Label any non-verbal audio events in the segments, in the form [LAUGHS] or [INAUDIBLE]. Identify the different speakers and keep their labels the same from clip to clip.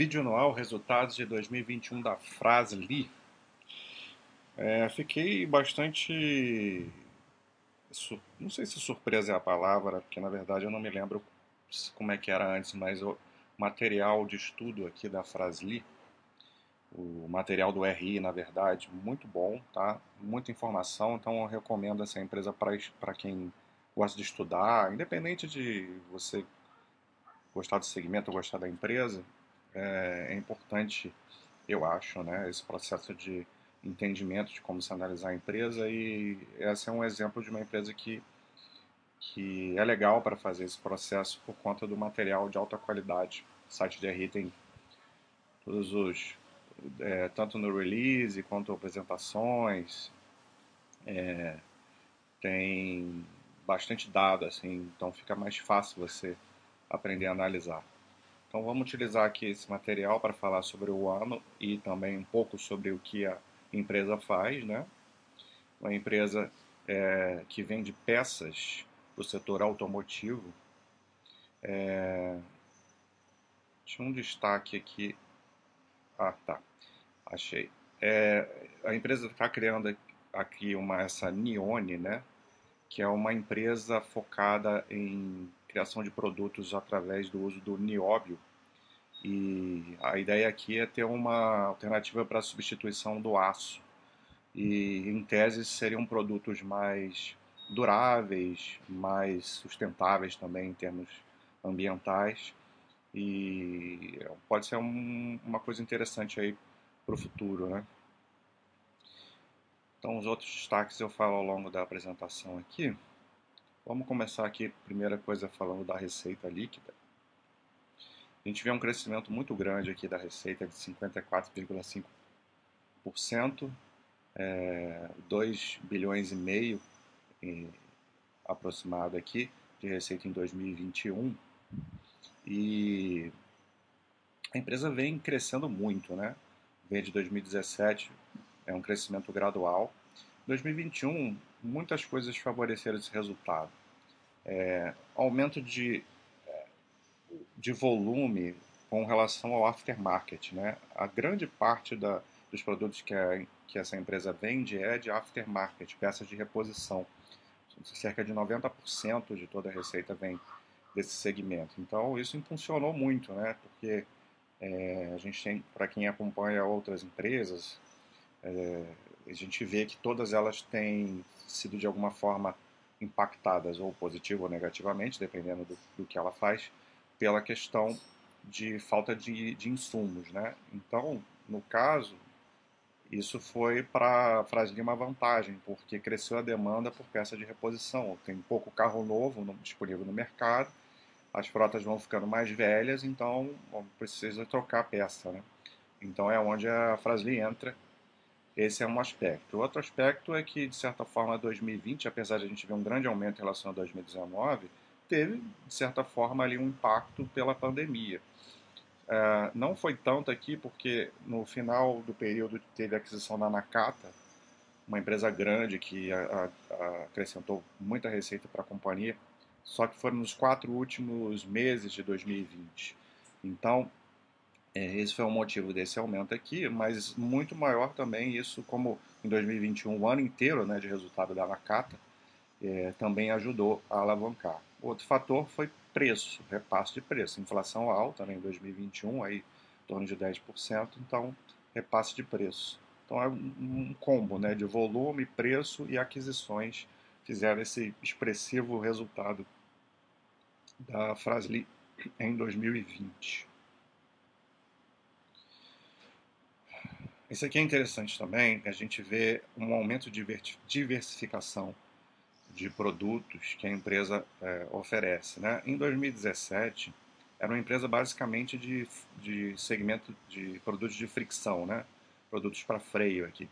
Speaker 1: Vídeo anual, resultados de 2021 da Frasli. É, fiquei bastante. Não sei se surpresa é a palavra, porque na verdade eu não me lembro como é que era antes, mas o material de estudo aqui da Frasli, o material do RI, na verdade, muito bom, tá? Muita informação, então eu recomendo essa empresa para quem gosta de estudar, independente de você gostar do segmento ou gostar da empresa, é, é, importante, eu acho, né, esse processo de entendimento de como se analisar a empresa e esse é um exemplo de uma empresa que, que é legal para fazer esse processo por conta do material de alta qualidade. O site de RI tem todos os, é, tanto no release quanto apresentações, é, tem bastante dado, assim, então fica mais fácil você aprender a analisar. Então vamos utilizar aqui esse material para falar sobre o ano e também um pouco sobre o que a empresa faz, né? Uma empresa é, que vende peças para o setor automotivo. É... Tinha um destaque aqui. Ah, tá. Achei. É, a empresa está criando aqui uma essa Nione, né? Que é uma empresa focada em criação de produtos através do uso do nióbio. E a ideia aqui é ter uma alternativa para a substituição do aço. E, em tese, seriam produtos mais duráveis, mais sustentáveis também em termos ambientais. E pode ser um, uma coisa interessante aí para o futuro, né? Então, os outros destaques eu falo ao longo da apresentação aqui. Vamos começar aqui, primeira coisa, falando da receita líquida. A gente vê um crescimento muito grande aqui da receita de 54,5%, é, 2 bilhões e meio aproximado aqui de receita em 2021. E a empresa vem crescendo muito, né? Vem de 2017, é um crescimento gradual. 2021 muitas coisas favoreceram esse resultado. É, aumento de, de volume com relação ao aftermarket. Né? A grande parte da, dos produtos que, a, que essa empresa vende é de aftermarket, peças de reposição. Cerca de 90% de toda a receita vem desse segmento. Então, isso impulsionou muito, né? porque é, a gente tem, para quem acompanha outras empresas, é, a gente vê que todas elas têm sido de alguma forma impactadas, ou positivo ou negativamente, dependendo do, do que ela faz, pela questão de falta de, de insumos. Né? Então, no caso, isso foi para Frasli uma vantagem, porque cresceu a demanda por peça de reposição. Tem pouco carro novo no, disponível no mercado, as frotas vão ficando mais velhas, então precisa trocar peça. Né? Então é onde a Frasli entra esse é um aspecto. Outro aspecto é que, de certa forma, 2020, apesar de a gente ver um grande aumento em relação a 2019, teve, de certa forma, ali um impacto pela pandemia. Uh, não foi tanto aqui porque no final do período teve a aquisição da Nakata, uma empresa grande que a, a, acrescentou muita receita para a companhia, só que foram nos quatro últimos meses de 2020. Então, esse foi o motivo desse aumento aqui, mas muito maior também isso, como em 2021 o ano inteiro né, de resultado da Nakata, é, também ajudou a alavancar. Outro fator foi preço, repasse de preço. Inflação alta né, em 2021, aí, em torno de 10%, então repasse de preço. Então é um combo né, de volume, preço e aquisições fizeram esse expressivo resultado da Frasli em 2020. Isso aqui é interessante também, a gente vê um aumento de diversificação de produtos que a empresa é, oferece. Né? Em 2017, era uma empresa basicamente de, de segmento de produtos de fricção, né? produtos para freio aqui.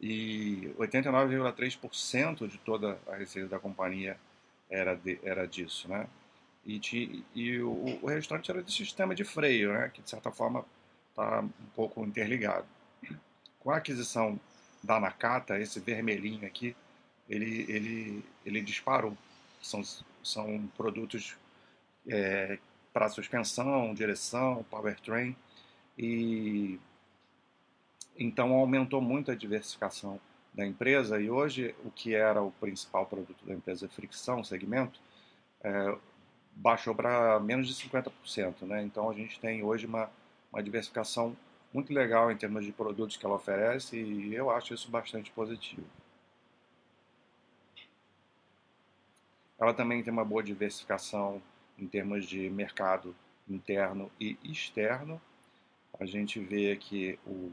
Speaker 1: E 89,3% de toda a receita da companhia era, de, era disso. Né? E, e o, o restante era de sistema de freio, né? que de certa forma está um pouco interligado. Com a aquisição da Nakata, esse vermelhinho aqui, ele, ele, ele disparou. São, são produtos é, para suspensão, direção, powertrain, e então aumentou muito a diversificação da empresa e hoje o que era o principal produto da empresa, fricção, segmento, é, baixou para menos de 50%. Né? Então a gente tem hoje uma, uma diversificação muito legal em termos de produtos que ela oferece e eu acho isso bastante positivo. Ela também tem uma boa diversificação em termos de mercado interno e externo. A gente vê aqui o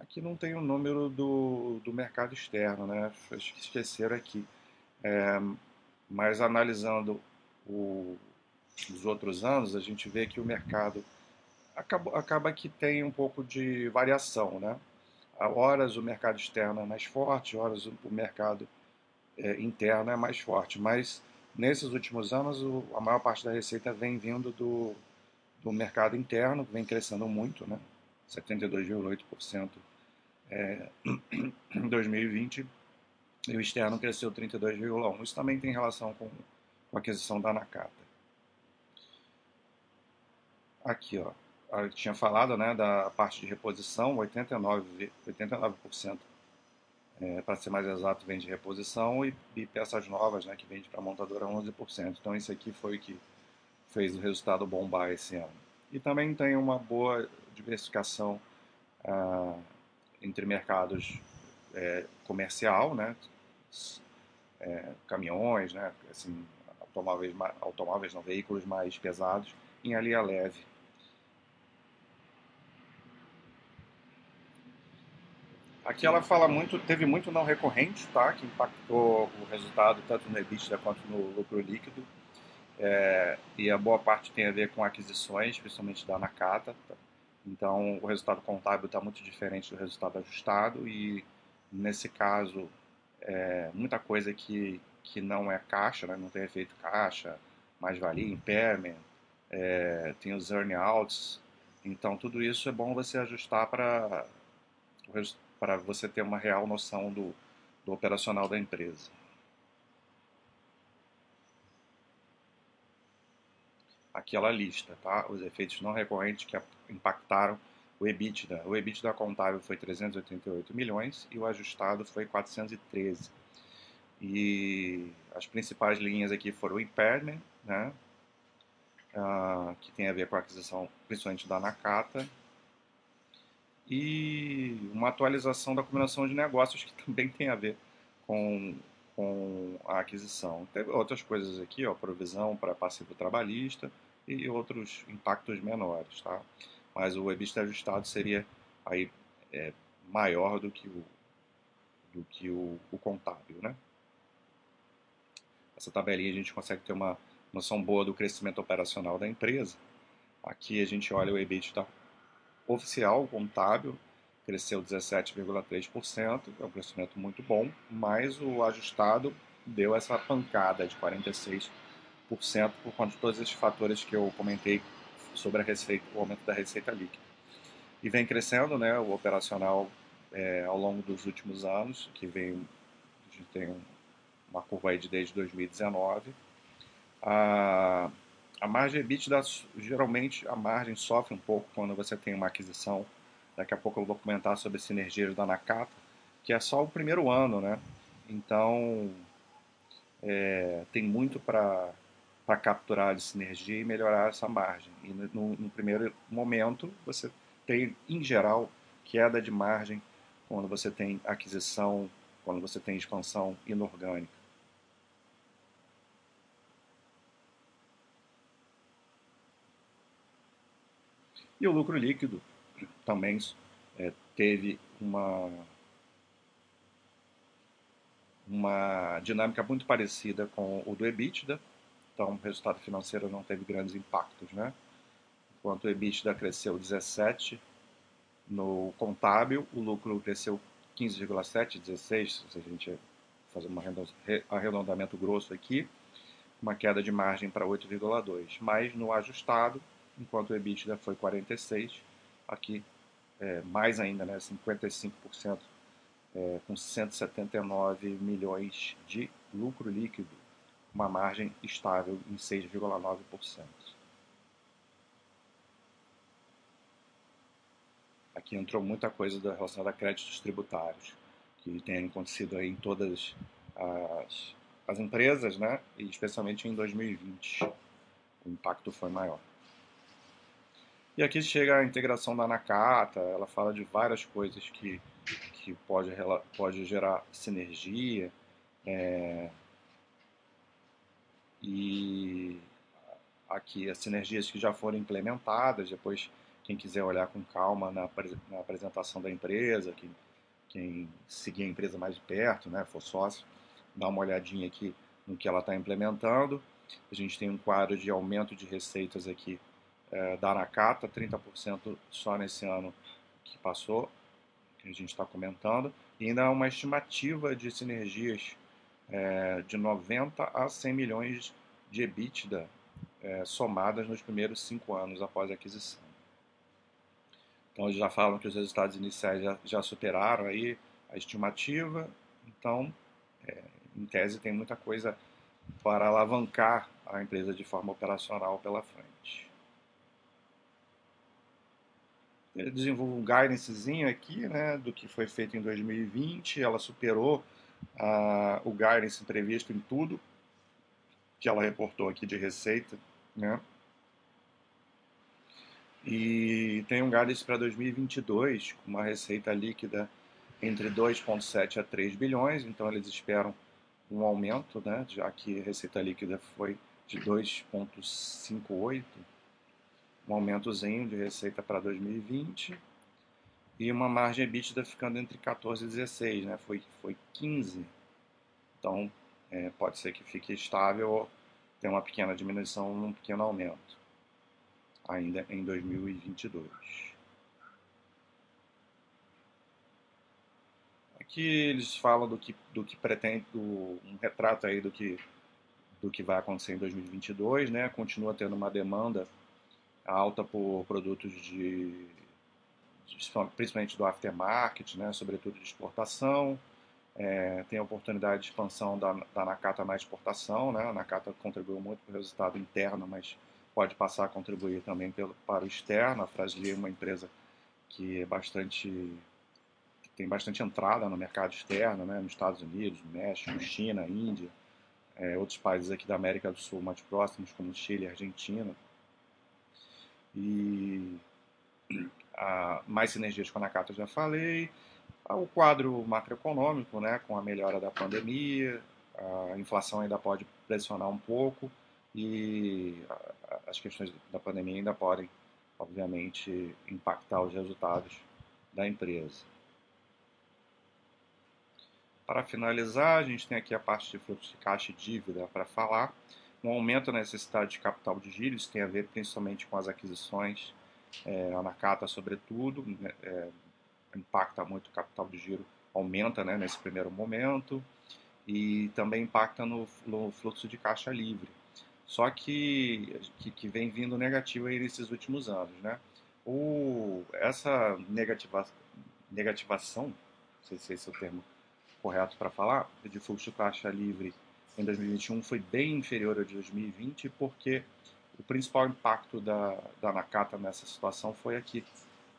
Speaker 1: Aqui não tem o número do, do mercado externo, né? Acho que esqueceram aqui. É, mas analisando o, os outros anos, a gente vê que o mercado acaba, acaba que tem um pouco de variação, né? Horas o mercado externo é mais forte, horas o mercado é, interno é mais forte, mas nesses últimos anos o, a maior parte da receita vem vindo do, do mercado interno, vem crescendo muito, né? 72,8% é, em 2020 e o externo cresceu 32,1%. Isso também tem relação com, com a aquisição da Nakata. Aqui, ó, eu tinha falado né, da parte de reposição, 89%, 89% é, para ser mais exato, vem de reposição e, e peças novas, né, que vende para a montadora 11%. Então, isso aqui foi o que fez o resultado bombar esse ano. E também tem uma boa diversificação ah, entre mercados é, comercial, né, é, caminhões, né, assim, automóveis, automóveis não, veículos mais pesados, em linha leve. Aqui ela fala muito, teve muito não recorrente, tá, que impactou o resultado tanto no EBITDA quanto no lucro líquido. É, e a boa parte tem a ver com aquisições, principalmente da Nakata. Tá? Então, o resultado contábil está muito diferente do resultado ajustado e, nesse caso, é, muita coisa que, que não é caixa, né? não tem efeito caixa, mais-valia, impairment, é, tem os earn-outs. Então, tudo isso é bom você ajustar para para você ter uma real noção do, do operacional da empresa. aquela lista, tá? Os efeitos não recorrentes que impactaram o EBITDA. O EBITDA contábil foi 388 milhões e o ajustado foi 413. E as principais linhas aqui foram o impairment, né? Uh, que tem a ver com a aquisição principalmente da Nakata, e uma atualização da combinação de negócios que [LAUGHS] também tem a ver com, com a aquisição. Teve outras coisas aqui, ó, provisão para passivo trabalhista, e outros impactos menores, tá? Mas o EBITDA ajustado seria aí é, maior do que o do que o, o, contábil, né? Essa tabelinha a gente consegue ter uma noção boa do crescimento operacional da empresa. Aqui a gente olha o EBITDA oficial, contábil, cresceu 17,3%, é um crescimento muito bom, mas o ajustado deu essa pancada de 46% por conta de todos esses fatores que eu comentei sobre a receita, o aumento da receita líquida. E vem crescendo né, o operacional é, ao longo dos últimos anos, que vem, a gente tem uma curva aí de desde 2019. A, a margem EBITDA, geralmente a margem sofre um pouco quando você tem uma aquisição. Daqui a pouco eu vou comentar sobre sinergias da Nakata, que é só o primeiro ano, né? Então, é, tem muito para capturar a sinergia e melhorar essa margem. E no, no, primeiro momento, você tem, em geral, queda de margem quando você tem aquisição, quando você tem expansão inorgânica. E o lucro líquido também é, teve uma, uma dinâmica muito parecida com o do EBITDA, então o resultado financeiro não teve grandes impactos, né? Enquanto o EBITDA cresceu 17 no contábil, o lucro cresceu 15,7, 16, se a gente fazer um arredondamento grosso aqui, uma queda de margem para 8,2. Mas no ajustado, enquanto o EBITDA foi 46, aqui é, mais ainda, né, 55%, é, com 179 milhões de lucro líquido uma margem estável em 6,9%. aqui entrou muita coisa relacionada a créditos tributários, que tem acontecido em todas as, as empresas, né? E especialmente em 2020, o impacto foi maior. E aqui chega a integração da Nakata, ela fala de várias coisas que, que pode, pode gerar sinergia. É, e aqui as sinergias que já foram implementadas, depois quem quiser olhar com calma na, na apresentação da empresa, quem, quem seguir a empresa mais de perto, né, for sócio, dá uma olhadinha aqui no que ela está implementando. A gente tem um quadro de aumento de receitas aqui é, da Nakata, 30% só nesse ano que passou, que a gente está comentando, e ainda uma estimativa de sinergias é, de 90 a 100 milhões de EBITDA é, somadas nos primeiros cinco anos após a aquisição. Então eles já falam que os resultados iniciais já, já superaram aí a estimativa, então é, em tese tem muita coisa para alavancar a empresa de forma operacional pela frente. Ele desenvolve um guidancezinho aqui, né, do que foi feito em 2020. Ela superou uh, o guidance previsto em tudo que ela reportou aqui de receita, né? E tem um guidance para 2022 com uma receita líquida entre 2,7 a 3 bilhões, então eles esperam um aumento, né, já que a receita líquida foi de 2,58 um aumentozinho de receita para 2020 e uma margem EBITDA ficando entre 14 e 16, né? Foi, foi 15. Então, é, pode ser que fique estável ou tenha uma pequena diminuição, um pequeno aumento, ainda em 2022. Aqui eles falam do que, do que pretende, do, um retrato aí do que, do que vai acontecer em 2022, né? Continua tendo uma demanda alta por produtos de, de principalmente do aftermarket, né, sobretudo de exportação. É, tem a oportunidade de expansão da, da Nakata na exportação. Né? A Nakata contribuiu muito para o resultado interno, mas pode passar a contribuir também pelo, para o externo. A Frasli é uma empresa que é bastante tem bastante entrada no mercado externo, né? nos Estados Unidos, México, China, Índia, é, outros países aqui da América do Sul mais próximos, como Chile Argentina e a, mais sinergias com a Nakata já falei, o quadro macroeconômico, né, com a melhora da pandemia, a inflação ainda pode pressionar um pouco e as questões da pandemia ainda podem, obviamente, impactar os resultados da empresa. Para finalizar, a gente tem aqui a parte de fluxo de caixa e dívida para falar um aumento na necessidade de capital de giro, isso tem a ver principalmente com as aquisições, é, a Nakata sobretudo, né, é, impacta muito o capital de giro, aumenta né, nesse primeiro momento, e também impacta no, no fluxo de caixa livre. Só que, que, que, vem vindo negativo aí nesses últimos anos. Né? O, essa negativa, negativação, não sei se esse é o termo correto para falar, de fluxo de caixa livre em 2021 foi bem inferior ao de 2020, porque o principal impacto da, da Nakata nessa situação foi aqui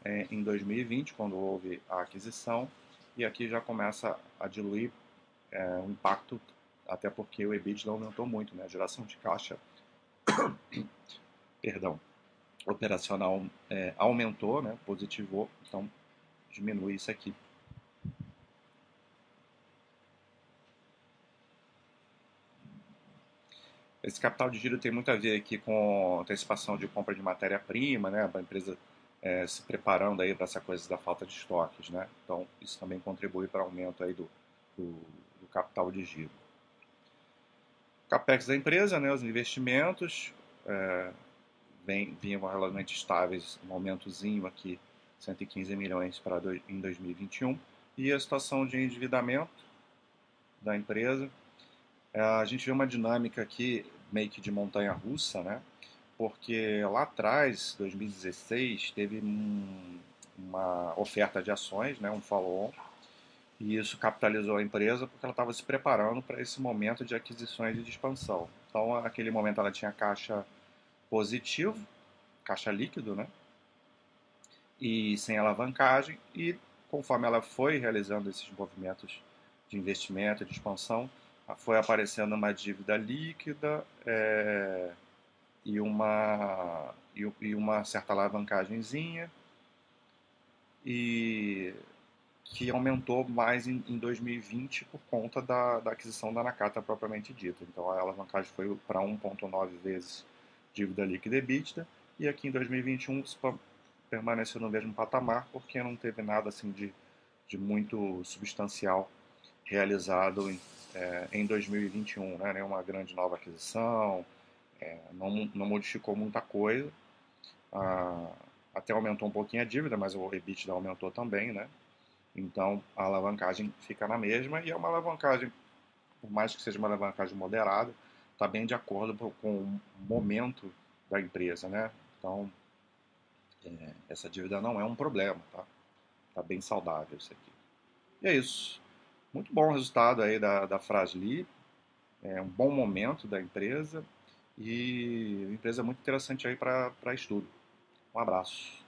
Speaker 1: é, em 2020, quando houve a aquisição, e aqui já começa a diluir é, o impacto, até porque o EBITDA aumentou muito, né? a geração de caixa [COUGHS] perdão, operacional é, aumentou, né? positivou, então diminui isso aqui. Esse capital de giro tem muito a ver aqui com antecipação de compra de matéria-prima, né? A empresa é, se preparando aí para essa coisa da falta de estoques, né? Então isso também contribui para o aumento aí do, do, do, capital de giro. Capex da empresa, né? Os investimentos é, vinham relativamente estáveis, um aumentozinho aqui, 115 milhões para do, em 2021 e a situação de endividamento da empresa é, a gente vê uma dinâmica aqui meio que de montanha russa, né? Porque lá atrás, 2016, teve um, uma oferta de ações, né? um follow-on, e isso capitalizou a empresa porque ela estava se preparando para esse momento de aquisições e de expansão. Então, naquele momento, ela tinha caixa positivo, caixa líquido, né? e sem alavancagem e conforme ela foi realizando esses movimentos de investimento, de expansão, foi aparecendo uma dívida líquida é, e, uma, e, e, uma certa alavancagemzinha e que aumentou mais em, em 2020 por conta da, da, aquisição da Nakata propriamente dita. Então a alavancagem foi para 1,9 vezes dívida líquida EBITDA e aqui em 2021 permaneceu no mesmo patamar porque não teve nada assim de, de muito substancial realizado em, é, em 2021, né? nenhuma grande nova aquisição, é, não, não modificou muita coisa, ah, até aumentou um pouquinho a dívida, mas o EBITDA aumentou também, né? Então a alavancagem fica na mesma e é uma alavancagem, por mais que seja uma alavancagem moderada, está bem de acordo com o momento da empresa, né? Então é, essa dívida não é um problema, tá? Tá bem saudável isso aqui. E é isso. Muito bom resultado aí da, da Frasli. É um bom momento da empresa e empresa muito interessante aí para estudo. Um abraço.